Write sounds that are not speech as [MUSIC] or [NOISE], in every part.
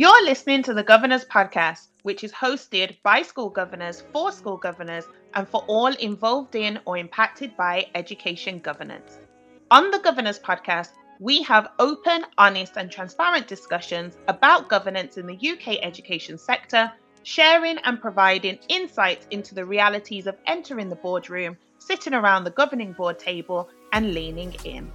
You're listening to the Governors Podcast, which is hosted by school governors for school governors and for all involved in or impacted by education governance. On the Governors Podcast, we have open, honest, and transparent discussions about governance in the UK education sector, sharing and providing insights into the realities of entering the boardroom, sitting around the governing board table, and leaning in.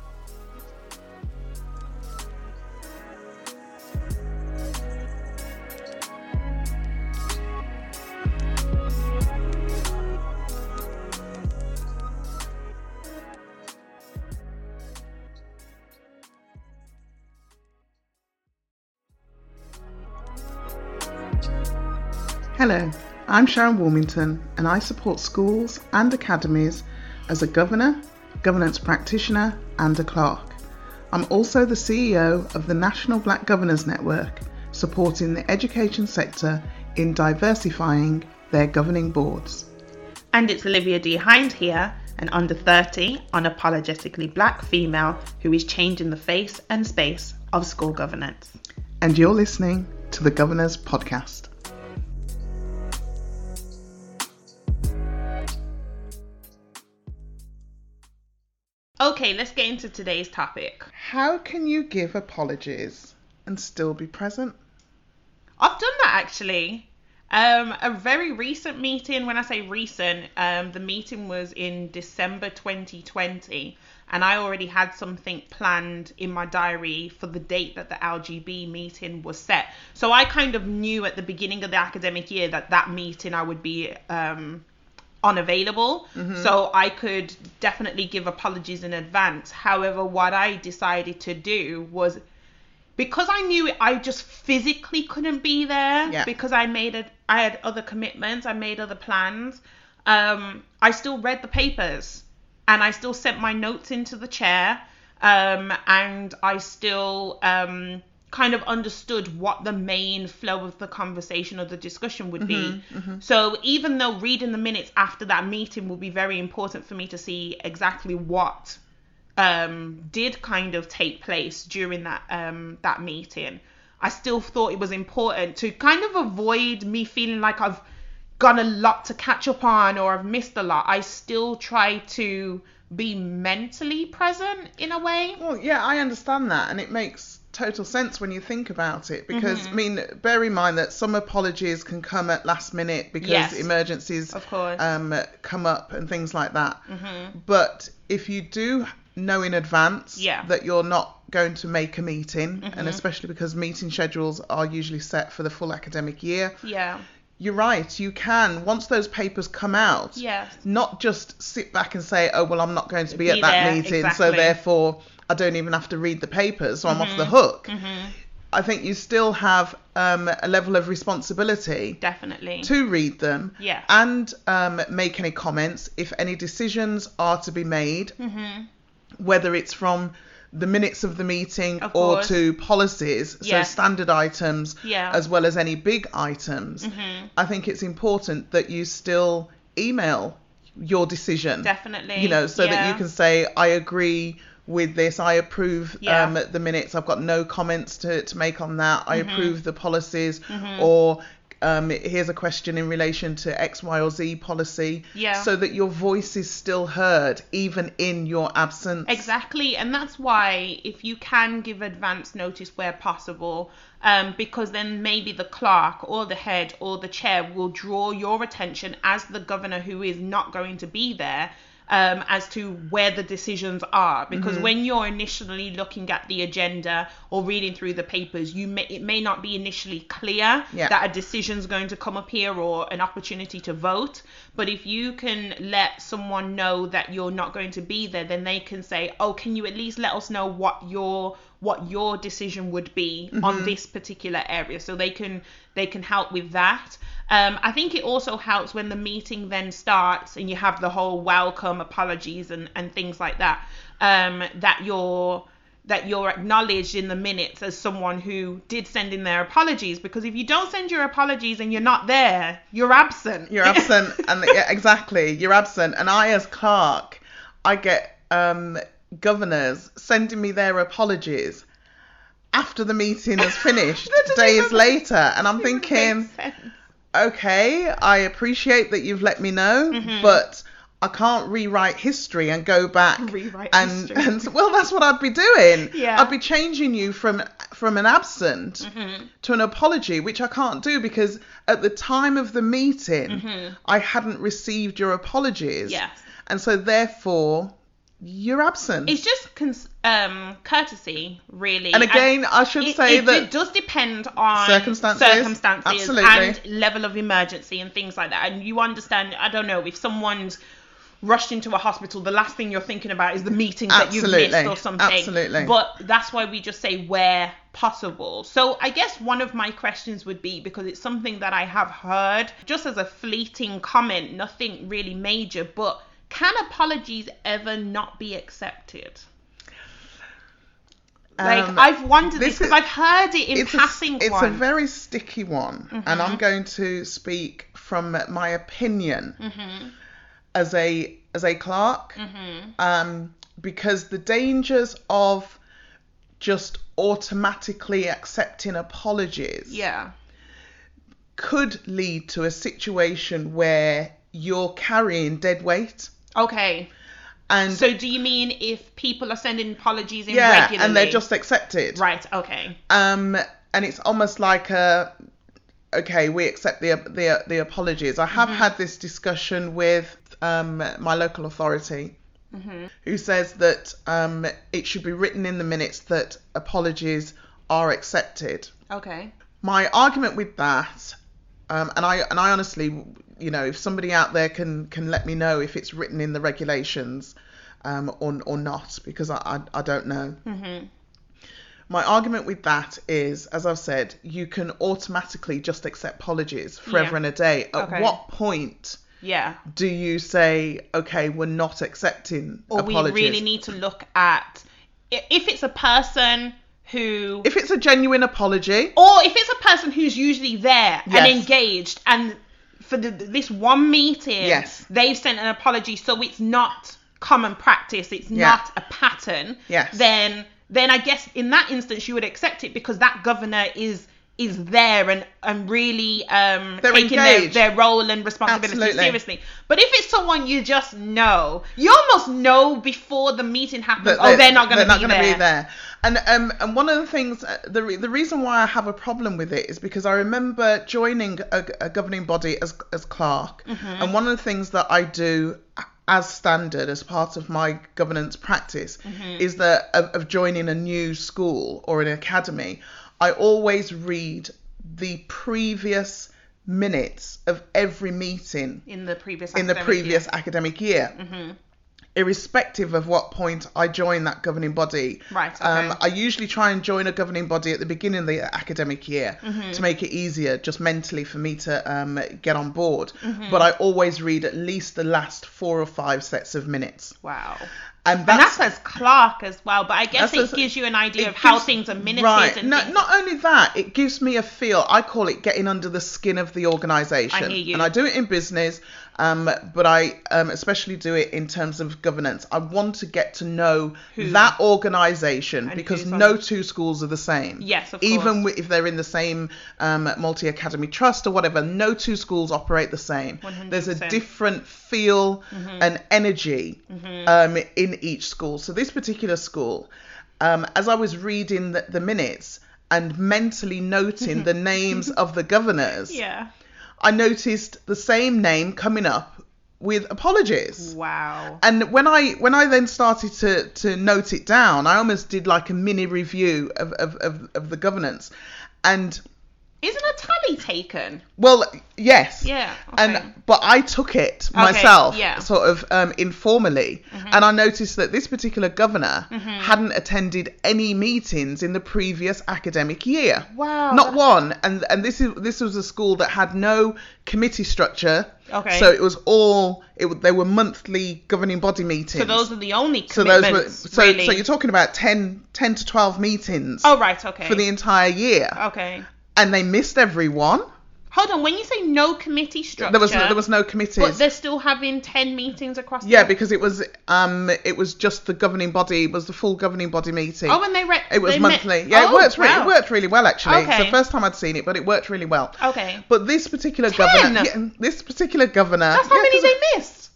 Hello, I'm Sharon Warmington and I support schools and academies as a governor, governance practitioner, and a clerk. I'm also the CEO of the National Black Governors Network, supporting the education sector in diversifying their governing boards. And it's Olivia D. Hinds here, an under 30, unapologetically black female who is changing the face and space of school governance. And you're listening to the Governors Podcast. Okay, let's get into today's topic. How can you give apologies and still be present? I've done that actually. Um, a very recent meeting, when I say recent, um, the meeting was in December 2020, and I already had something planned in my diary for the date that the LGB meeting was set. So I kind of knew at the beginning of the academic year that that meeting I would be um, unavailable. Mm-hmm. So I could definitely give apologies in advance. However, what I decided to do was because I knew I just physically couldn't be there yeah. because I made it I had other commitments, I made other plans. Um, I still read the papers and I still sent my notes into the chair. Um, and I still um, kind of understood what the main flow of the conversation or the discussion would be. Mm-hmm, mm-hmm. So even though reading the minutes after that meeting will be very important for me to see exactly what um, did kind of take place during that um, that meeting, I still thought it was important to kind of avoid me feeling like I've got a lot to catch up on or I've missed a lot. I still try to be mentally present in a way. Well, yeah, I understand that, and it makes total sense when you think about it because mm-hmm. I mean bear in mind that some apologies can come at last minute because yes, emergencies of course. Um, come up and things like that mm-hmm. but if you do know in advance yeah. that you're not going to make a meeting mm-hmm. and especially because meeting schedules are usually set for the full academic year yeah you're right. You can once those papers come out. Yes. Not just sit back and say, "Oh well, I'm not going to be, be at that there, meeting, exactly. so therefore I don't even have to read the papers, so I'm mm-hmm. off the mm-hmm. hook. Mm-hmm. I think you still have um, a level of responsibility. Definitely. To read them. Yeah. And um, make any comments if any decisions are to be made, mm-hmm. whether it's from the minutes of the meeting of or to policies, yeah. so standard items, yeah. as well as any big items. Mm-hmm. I think it's important that you still email your decision. Definitely. You know, so yeah. that you can say, I agree with this. I approve yeah. um, the minutes. I've got no comments to, to make on that. I mm-hmm. approve the policies. Mm-hmm. Or um, here's a question in relation to X, Y, or Z policy. Yeah. So that your voice is still heard even in your absence. Exactly. And that's why if you can give advance notice where possible, um, because then maybe the clerk or the head or the chair will draw your attention as the governor who is not going to be there um, as to where the decisions are because mm-hmm. when you're initially looking at the agenda or reading through the papers you may it may not be initially clear yeah. that a decision's going to come up here or an opportunity to vote but if you can let someone know that you're not going to be there then they can say oh can you at least let us know what your what your decision would be mm-hmm. on this particular area so they can they can help with that um, I think it also helps when the meeting then starts and you have the whole welcome, apologies, and, and things like that. Um, that you're that you're acknowledged in the minutes as someone who did send in their apologies because if you don't send your apologies and you're not there you're absent you're absent and [LAUGHS] yeah, exactly you're absent and i as clerk i get um, governors sending me their apologies after the meeting has [LAUGHS] finished, days even- later, and I'm thinking, okay, I appreciate that you've let me know, Mm-hmm. but I can't rewrite history and go back Rewrite and history. and well, that's what I'd be doing. Yeah. I'd be changing you from from an absent Mm-hmm. to an apology, which I can't do because at the time of the meeting, I hadn't received your apologies. Mm-hmm. Yes. And so therefore, you're absent. It's just cons- um, courtesy, really. and again, I should it, say it, that it does depend on Circumstances, circumstances absolutely. and level of emergency and things like that. And you understand, I don't know, if someone's rushed into a hospital, the last thing you're thinking about is the meetings that you've missed or something. absolutely. But that's why we just say where possible. So I guess one of my questions would be because it's something that I have heard just as a fleeting comment, nothing really major, but can apologies ever not be accepted? Like Um, I've wondered this because I've heard it in it's passing. A, it's once. a very sticky one, and Mm-hmm. I'm going to speak from my opinion Mm-hmm. as a as a clerk, Mm-hmm. um, because the dangers of just automatically accepting apologies yeah. could lead to a situation where you're carrying dead weight. Okay. And So do you mean if people are sending apologies in yeah, regularly? and they're just accepted. right. Okay. Um, and it's almost like a okay, we accept the the the apologies. I have had this discussion with um my local authority. Who says that um, it should be written in the minutes that apologies are accepted? Okay. My argument with that, um, and I and I honestly, you know, if somebody out there can can let me know if it's written in the regulations um, or or not, because I I, I don't know. Mm-hmm. My argument with that is, as I've said, you can automatically just accept apologies forever Yeah. and a day. At Okay. what point Yeah. do you say, okay, we're not accepting Or apologies? we really need to look at if it's a person who if it's a genuine apology, or if it's a person who's usually there and engaged and for the, this one meeting Yes. they've sent an apology so it's not common practice it's Yeah. not a pattern Yes. then then i guess in that instance you would accept it because that governor is is there and and really um They're taking their, their role and responsibility Absolutely. seriously but if it's someone you just know you almost know before the meeting happens that oh they're not going to be, not gonna there. be there. And um and one of the things uh, the re- the reason why I have a problem with it is because I remember joining a, a governing body as as clerk, Mm-hmm. and one of the things that I do as standard as part of my governance practice Mm-hmm. is that of, of joining a new school or an academy, I always read the previous minutes of every meeting in the previous in the previous year. academic year. Mm-hmm. Irrespective of what point I join that governing body, Right, okay. um, I usually try and join a governing body at the beginning of the academic year Mm-hmm. to make it easier, just mentally for me to um, get on board. Mm-hmm. But I always read at least the last four or five sets of minutes, wow and And that's, that's as clerk as well, but I guess it gives you an idea of how things are minuted right. and No, things. not only that, it gives me a feel. I call it getting under the skin of the organisation, I hear you. and I do it in business, um, but I um, especially do it in terms of governance. I want to get to know Who- that organisation because no two schools are the same. Yes, of Even if they're in the same um, multi academy trust or whatever, no two schools operate the same. 100%. There's a different feel Mm-hmm. and energy um, in each school. So this particular school, um, as I was reading the, the minutes and mentally noting the names of the governors, [LAUGHS] yeah. I noticed the same name coming up with apologies. Wow. And when I when I then started to to note it down, I almost did like a mini review of of, of, of the governance. And Isn't a tally taken? well, yes. Yeah. Okay. And but I took it myself, yeah. Mm-hmm. sort of um, informally, and I noticed that this particular governor hadn't attended any meetings in the previous academic year. Wow, Not one, and and this is this was a school that had no committee structure. Okay. So it was all it. They were monthly governing body meetings. so those are the only So those were so really. so you're talking about 10, 10 to twelve meetings Oh right. Okay. for the entire year, Okay. And they missed everyone. Hold on, when you say no committee structure, There was no, there was no committees. but they're still having ten meetings across. yeah, the, because it was um it was just the governing body, it was the full governing body meeting. oh, and they re- it was they met- monthly. Yeah, Oh, it worked. Re- wow. it worked really well actually. It's Okay. the first time I'd seen it, but it worked really well. Okay, But this particular Ten? governor, yeah, this particular governor, that's how yeah, many they missed.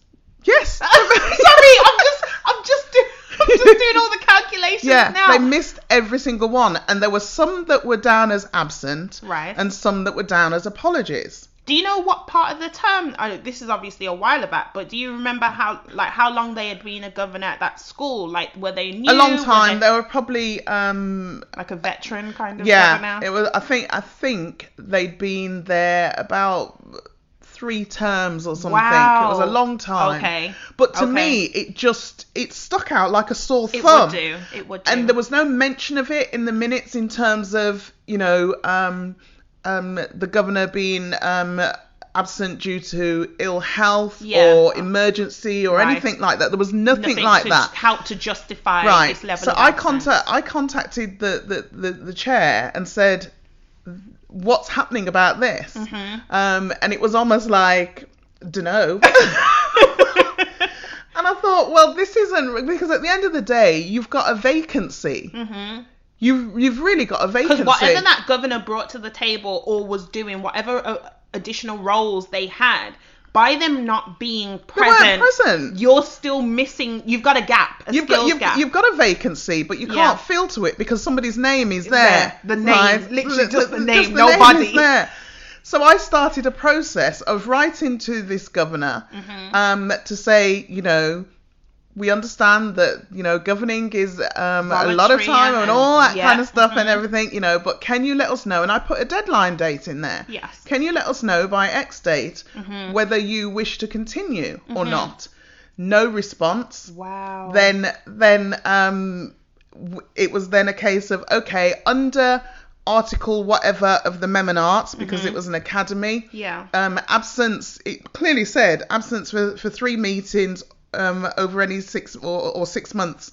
Yes. [LAUGHS] Sorry, I'm just, I'm just, do- I'm just doing all the calculations Yeah, now. they missed every single one, and there were some that were down as absent, Right. and some that were down as apologies. Do you know what part of the term? I know this is obviously a while back, but do you remember how, like, how long they had been a governor at that school? Like, were they new? a long Were time. they- They were probably um like a veteran kind of yeah. governor. It was. I think. I think they'd been there about three terms or something. Wow. It was a long time. Okay. But to Okay. me, it just it stuck out like a sore thumb. It would do. It would do. and there was no mention of it in the minutes in terms of you know um, um, the governor being um, absent due to ill health Yeah. or emergency or Right. anything like that. There was nothing, Nothing like to that. help to justify Right. this level So of I contact I contacted the, the, the, the chair and said, "What's happening about this?" Mm-hmm. Um, and it was almost like, "Dunno." [LAUGHS] And I thought, well, this isn't because at the end of the day, you've got a vacancy. Mhm. You've you've really got a vacancy. Because whatever that governor brought to the table or was doing, whatever uh, additional roles they had, by them not being present, present. you're still missing. You've got a gap, a You've skills got you've, gap. you've got a vacancy, but you Yeah. can't fill to it because somebody's name is there. there. The name, right? literally just the name, is nobody. there. So I started a process of writing to this governor Mm-hmm. um, to say, you know, we understand that you know governing is um, a lot of time and, and- all that yeah, kind of stuff and mhm. everything, you know. But can you let us know? And I put a deadline date in there. Yes. Mm-hmm. Can you let us know by X date whether you wish to continue or not? No response wow. then then um w- it was then a case of okay under article whatever of the Mem and Arts because it was an academy Mm-hmm. Yeah. um absence it clearly said absence for for three meetings um over any six or, or six months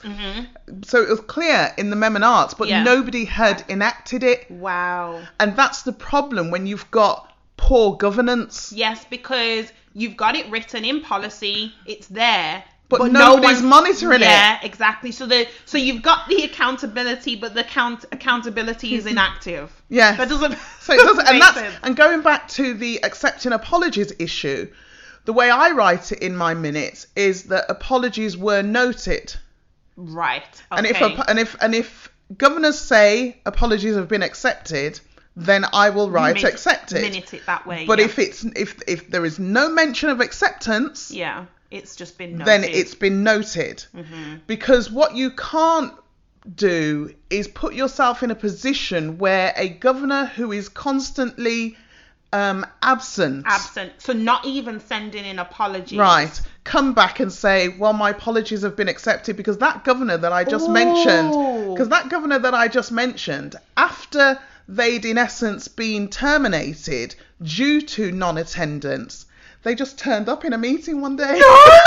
so it was clear in the Mem and Arts but Mm-hmm. Yeah. nobody had enacted it Wow. and that's the problem when you've got poor governance Yes, because you've got it written in policy, it's there. But no nobody's one- monitoring it. Yeah, exactly. So the so you've got the accountability, but the account accountability is inactive. [LAUGHS] Yeah. That doesn't. So it doesn't, [LAUGHS] and that's sense. and going back to the accepting apologies issue, the way I write it in my minutes is that apologies were noted, right. Okay. and if and if and if governors say apologies have been accepted, then I will write accepted. minute it that way. But yeah. if it's if if there is no mention of acceptance, yeah, it's just been noted. then it's been noted. Mm-hmm. Because what you can't do is put yourself in a position where a governor who is constantly um, absent, absent. So not even sending in apologies. right, come back and say, well, my apologies have been accepted because that governor that I just mentioned, because that governor that I just mentioned, after they'd in essence been terminated due to non-attendance, they just turned up in a meeting one day. No! [LAUGHS]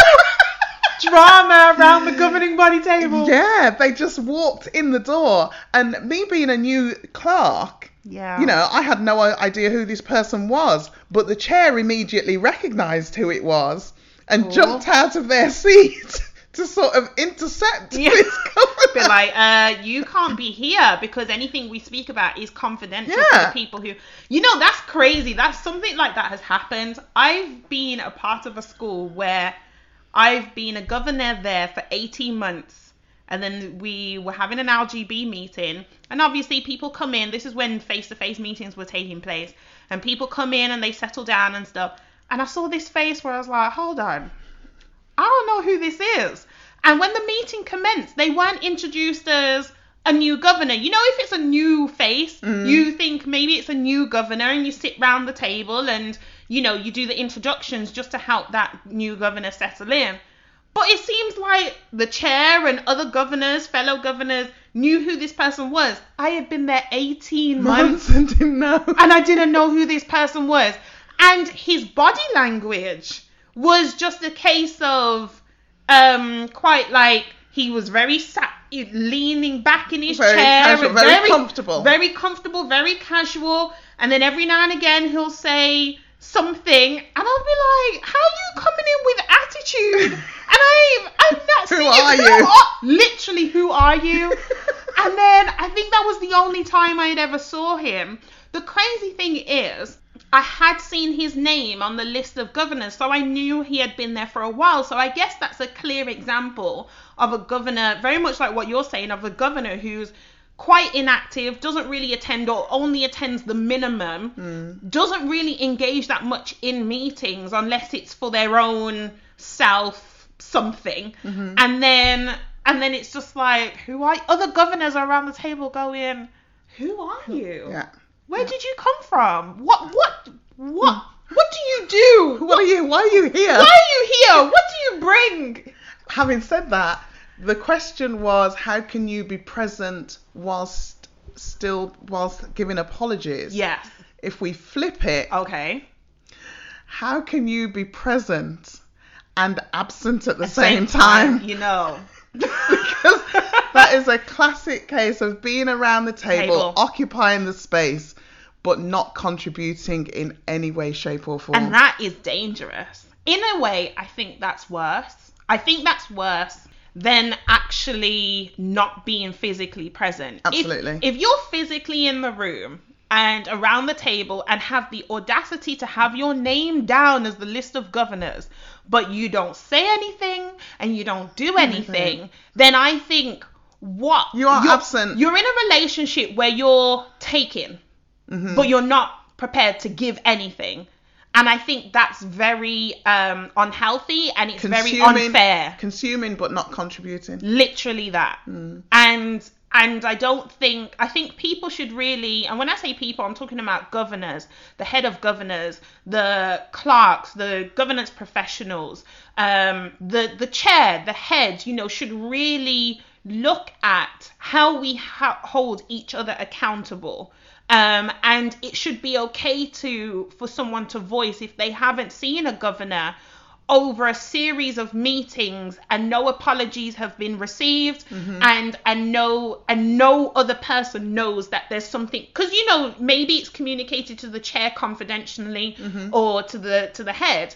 [LAUGHS] Drama around the governing body table. Yeah, they just walked in the door, and me being a new clerk, Yeah. you know, I had no idea who this person was, but the chair immediately recognised who it was and Cool. jumped out of their [LAUGHS] seat to sort of intercept Yeah. this [LAUGHS] governor. Be like, uh, you can't be here because anything we speak about is confidential to the people who, you know, that's crazy. That's something like that has happened. I've been a part of a school where I've been a governor there for 18 months. And then we were having an LGB meeting. And obviously, people come in. This is when face to face meetings were taking place. And people come in and they settle down and stuff. And I saw this face where I was like, hold on. I don't know who this is. And when the meeting commenced, they weren't introduced as a new governor. You know, if it's a new face, mm. you think maybe it's a new governor and you sit round the table and, you know, you do the introductions just to help that new governor settle in. But it seems like the chair and other governors, fellow governors, knew who this person was. I had been there 18 months Months and [LAUGHS] didn't know. and I didn't know who this person was. And his body language was just a case of um quite like he was very sat leaning back in his Very chair casual, and very comfortable. very comfortable very casual and then every now and again he'll say something, and I'll be like, "How are you coming in with attitude?" [LAUGHS] And I'm, I'm not Who are you? are- literally, who are you? [LAUGHS] and then I think that was the only time I had ever saw him. The crazy thing is, I had seen his name on the list of governors, so I knew he had been there for a while. So I guess that's a clear example of a governor, very much like what you're saying, of a governor who's quite inactive, doesn't really attend or only attends the minimum, hmm. doesn't really engage that much in meetings unless it's for their own self something. Mm-hmm. And then and then it's just like, who are other governors are around the table going, who are hmm. you? Yeah. Where did you come from? What what what hmm. what do you do? What are you? Why are you here? Why are you here? What do you bring? Having said that, the question was, how can you be present whilst still whilst giving apologies? Yes. If we flip it, Okay. how can you be present and absent at the same, time? You know. [LAUGHS] because that is a classic case of being around the table, Table. occupying the space, but not contributing in any way, shape, or form. And that is dangerous. In a way, I think that's worse. I think that's worse than actually not being physically present. If- Absolutely. If, you're physically in the room and around the table and have the audacity to have your name down as the list of governors, but you don't say anything and you don't do anything, then I think what You are you're- absent. You're in a relationship where you're taking Mm-hmm. but you're not prepared to give anything. And I think that's very um, unhealthy and it's very unfair. Consuming but not contributing. Literally that. Mm. And and I don't think I think people should really and when I say people I'm talking about governors, the head of governors, the clerks, the governance professionals, um, the the chair, the head, you know, should really look at how we ha- hold each other accountable. Um, and it should be okay to for someone to voice if they haven't seen a governor over a series of meetings and no apologies have been received and and no and no other person knows that there's something because you know maybe it's communicated to the chair confidentially or to the to the head.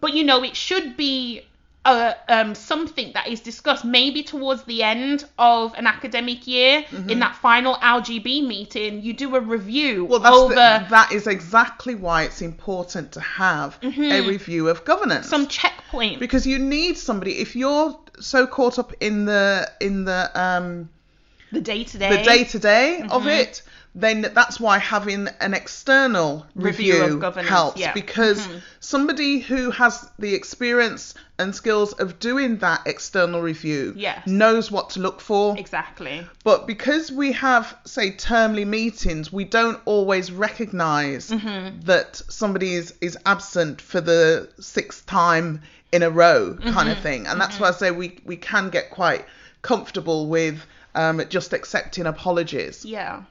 But you know it should be uh, um, something that is discussed maybe towards the end of an academic year in that final LGB meeting you do a review Well, that's over the, that is exactly why it's important to have a review of governance. some checkpoint because you need somebody if you're so caught up in the in the um the day to day the day to day of Mm-hmm. it then that's why having an external Review review, of governance, helps yeah. Mm-hmm. because somebody who has the experience and skills of doing that external review Yes. knows what to look for exactly but because we have, say, termly meetings, we don't always recognize Mm-hmm. that somebody is, is absent for the sixth time in a row, kind Mm-hmm. of thing. And that's why I say we, we can get quite comfortable with um, just accepting apologies. yeah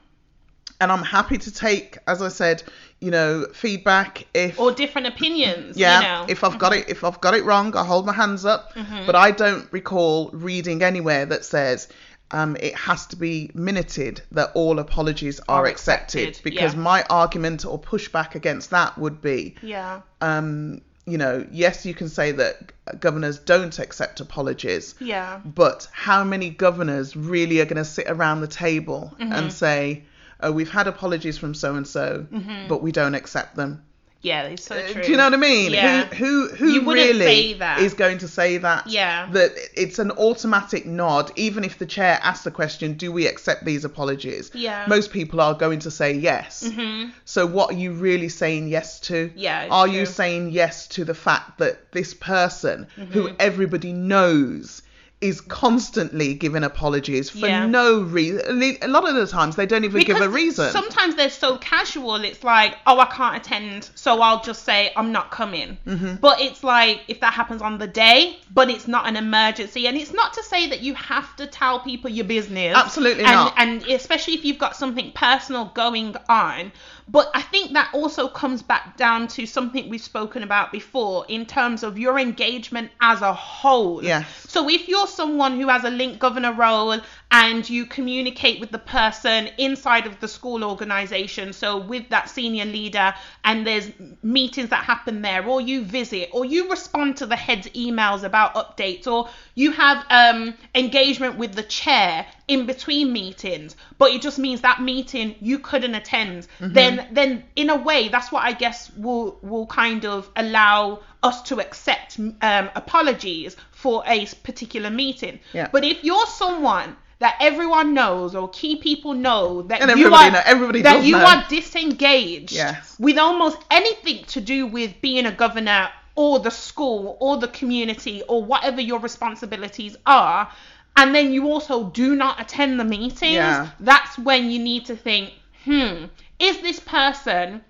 And I'm happy to take, as I said, you know, feedback if or different opinions yeah, you know if I've got it, if I've got it wrong, I hold my hands up. Mm-hmm. But I don't recall reading anywhere that says um, it has to be minuted that all apologies are, Are accepted. accepted, Because yeah. my argument or pushback against that would be, yeah um, you know, yes, you can say that governors don't accept apologies. yeah But how many governors really are going to sit around the table Mm-hmm. and say, "Oh, we've had apologies from so and so, but we don't accept them"? yeah it's so Uh, true Do you know what I mean? Yeah. Who who who You wouldn't really say that. is going to say that? Yeah. That it's an automatic nod, even if the chair asks the question, "Do we accept these apologies?" Yeah. Most people are going to say yes. Mhm. So what are you really saying yes to? Yeah, Are you saying yes to the fact that this person, Mm-hmm. who everybody knows, is constantly giving apologies for Yeah. no reason? A lot of the times they don't even give a reason. Sometimes they're so casual. It's like, oh, I can't attend, so I'll just say I'm not coming. Mm-hmm. But it's like if that happens on the day, but it's not an emergency, and it's not to say that you have to tell people your business. Absolutely and, not. And especially if you've got something personal going on. But I think that also comes back down to something we've spoken about before in terms of your engagement as a whole. Yes. So if you're someone who has a link governor role and you communicate with the person inside of the school organization so with that senior leader and there's meetings that happen there or you visit or you respond to the head's emails about updates or you have um, engagement with the chair in between meetings but it just means that meeting you couldn't attend. Then then in a way that's what i guess will will kind of allow us to accept um, apologies for a particular meeting. Yeah. but if you're someone that everyone knows or key people know that And you everybody are know- that you know. are disengaged Yes. with almost anything to do with being a governor or the school or the community or whatever your responsibilities are and then you also do not attend the meetings Yeah. that's when you need to think hmm is this person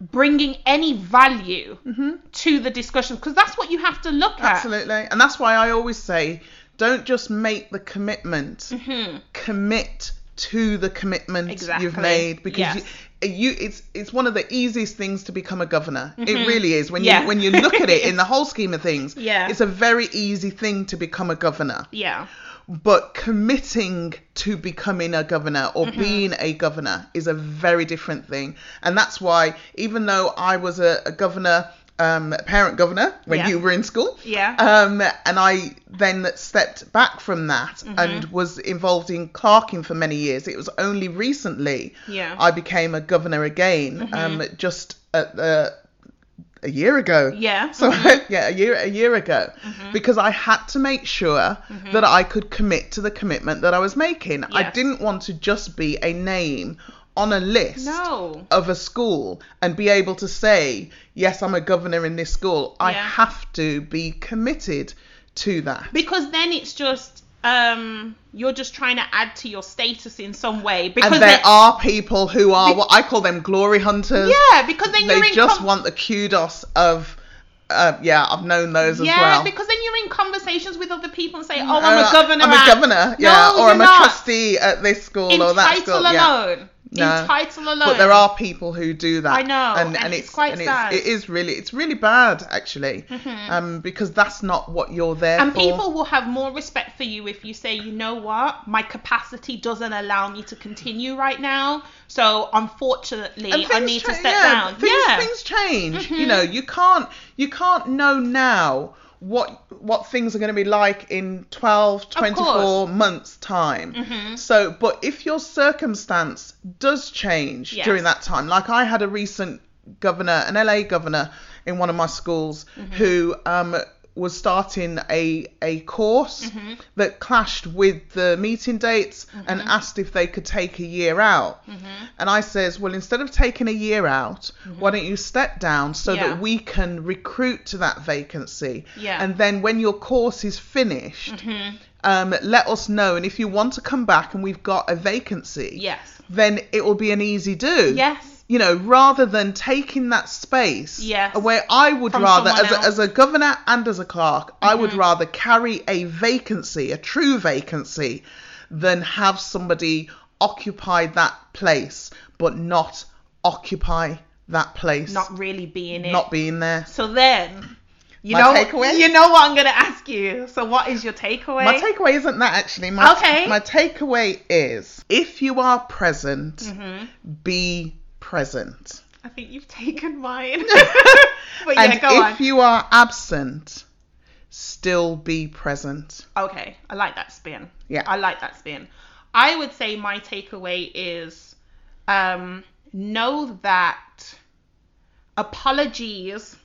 bringing any value to the discussion because that's what you have to look at Absolutely. And that's why I always say don't just make the commitment, commit to the commitment Mm-hmm. Exactly. you've made because Yes. you, you it's it's one of the easiest things to become a governor. It really is. When Mm-hmm. Yeah. you when you look at it in the [LAUGHS] whole scheme of things, Yeah. it's a very easy thing to become a governor. yeah But committing to becoming a governor or Mm-hmm. being a governor is a very different thing. And that's why, even though I was a, a governor, um, parent governor when Yeah. you were in school, Yeah. um, and I then stepped back from that Mm-hmm. and was involved in clerking for many years. It was only recently Yeah. I became a governor again, um, just at the a year ago. Yeah. So [LAUGHS] yeah, a year a year ago, Mm-hmm. because I had to make sure that I could commit to the commitment that I was making. I didn't want to just be a name on a list No. of a school and be able to say, yes, I'm a governor in this school. I have to be committed to that. because then it's just um you're just trying to add to your status in some way because and there are people who are what I call them glory hunters. yeah because then you're They in just com- want the kudos of, uh, yeah, I've known those yeah as well. Yeah, because then you're in conversations with other people and say oh Uh, I'm a governor I'm a governor, yeah, No, or I'm a trustee at this school in or that title school. Yeah. No. in title alone But there are people who do that. I know, and, and and it's it's quite and sad. It's, it is really, it's really bad actually, um, because that's not what you're there and for. And people will have more respect for you if you say, you know what, my capacity doesn't allow me to continue right now. So unfortunately, I need to step yeah, down. Things, yeah. things change. You know, you can't you can't know now what what things are going to be like in 12 24 months time. So but if your circumstance does change Yes. during that time like i had a recent governor an la governor in one of my schools who um was starting a a course mm-hmm. that clashed with the meeting dates and mm-hmm. asked if they could take a year out. Mm-hmm. And I says, well, instead of taking a year out, why don't you step down so Yeah. that we can recruit to that vacancy? Yeah. And then when your course is finished, um, let us know. And if you want to come back and we've got a vacancy, Yes. then it will be an easy do Yes. You know, rather than taking that space Yes. away, I would From rather, as a. Mm-hmm. as a governor and as a clerk, I would rather carry a vacancy, a true vacancy, than have somebody occupy that place, but not occupy that place, Not really being it. not being there. So then, you My know, takeaway? you know what I'm gonna ask you. So what is your takeaway? My takeaway isn't that actually. My, Okay. My takeaway is if you are present, Mm-hmm. be present. I think you've taken mine. [LAUGHS] but yeah, and go if on. you are absent, still be present. Okay, I like that spin. Yeah. I like that spin. I would say my takeaway is um, know that apologies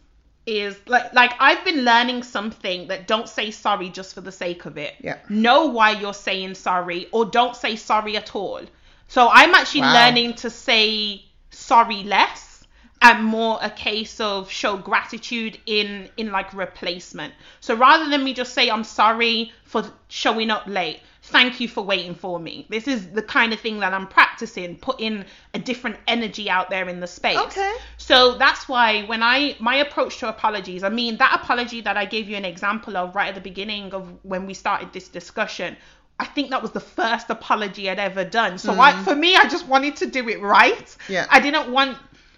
is like like I've been learning something that don't say sorry just for the sake of it. Yeah. Know why you're saying sorry or don't say sorry at all. So I'm actually Wow. learning to say sorry less and more a case of show gratitude in in like replacement. So rather than me just say I'm sorry for showing up late, thank you for waiting for me. This is the kind of thing that I'm practicing, putting a different energy out there in the space. Okay. So that's why when I my approach to apologies, I mean that apology that I gave you an example of right at the beginning of when we started this discussion. I think that was the first apology I'd ever done. So hmm. I, for me, I just wanted to do it right. Yeah. I didn't want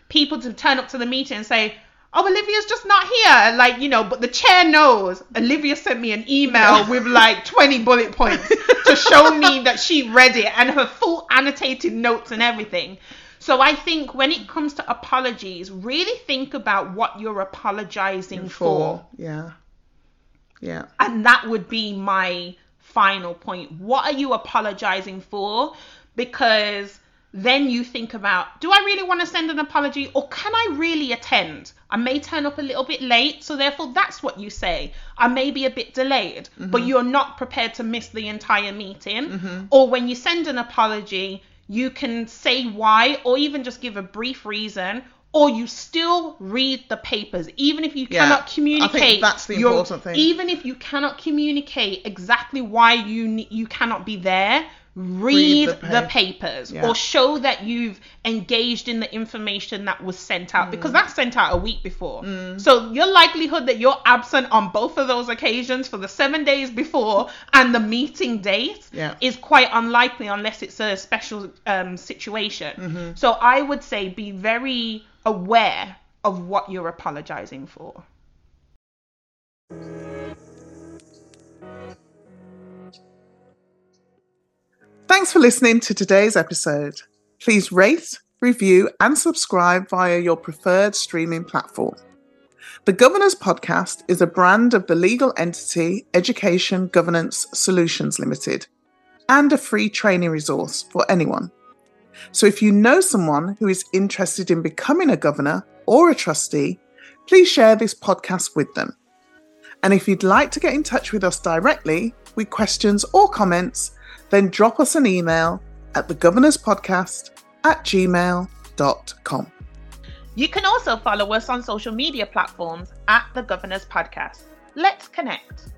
people to turn up to the meeting and say, oh, Olivia's just not here. Like, you know, but the chair knows. Olivia sent me an email [LAUGHS] with like 20 bullet points to show me [LAUGHS] that she read it and her full annotated notes and everything. So I think when it comes to apologies, really think about what you're apologizing for. Yeah. Yeah. And that would be my final point. What are you apologizing for? Because then you think about do I really want to send an apology or can I really attend? I may turn up a little bit late, so therefore that's what you say. I may be a bit delayed, mm-hmm. but you're not prepared to miss the entire meeting. Mm-hmm. Or when you send an apology, you can say why or even just give a brief reason or you still read the papers even if you cannot yeah, communicate that's the important thing even if you cannot communicate exactly why you you cannot be there read, read the, the, papers yeah. or show that you've engaged in the information that was sent out mm. because that's sent out a week before. Mm. So your likelihood that you're absent on both of those occasions for the seven days before and the meeting date yeah. is quite unlikely unless it's a special um, situation. Mm-hmm. So I would say be very aware of what you're apologizing for. Thanks for listening to today's episode. Please rate, review, and subscribe via your preferred streaming platform. The Governors Podcast is a brand of the legal entity Education Governance Solutions Limited and a free training resource for anyone. So if you know someone who is interested in becoming a governor or a trustee, please share this podcast with them. And if you'd like to get in touch with us directly with questions or comments, then drop us an email at thegovernorspodcast at gmail.com. You can also follow us on social media platforms at The Governors Podcast. Let's connect.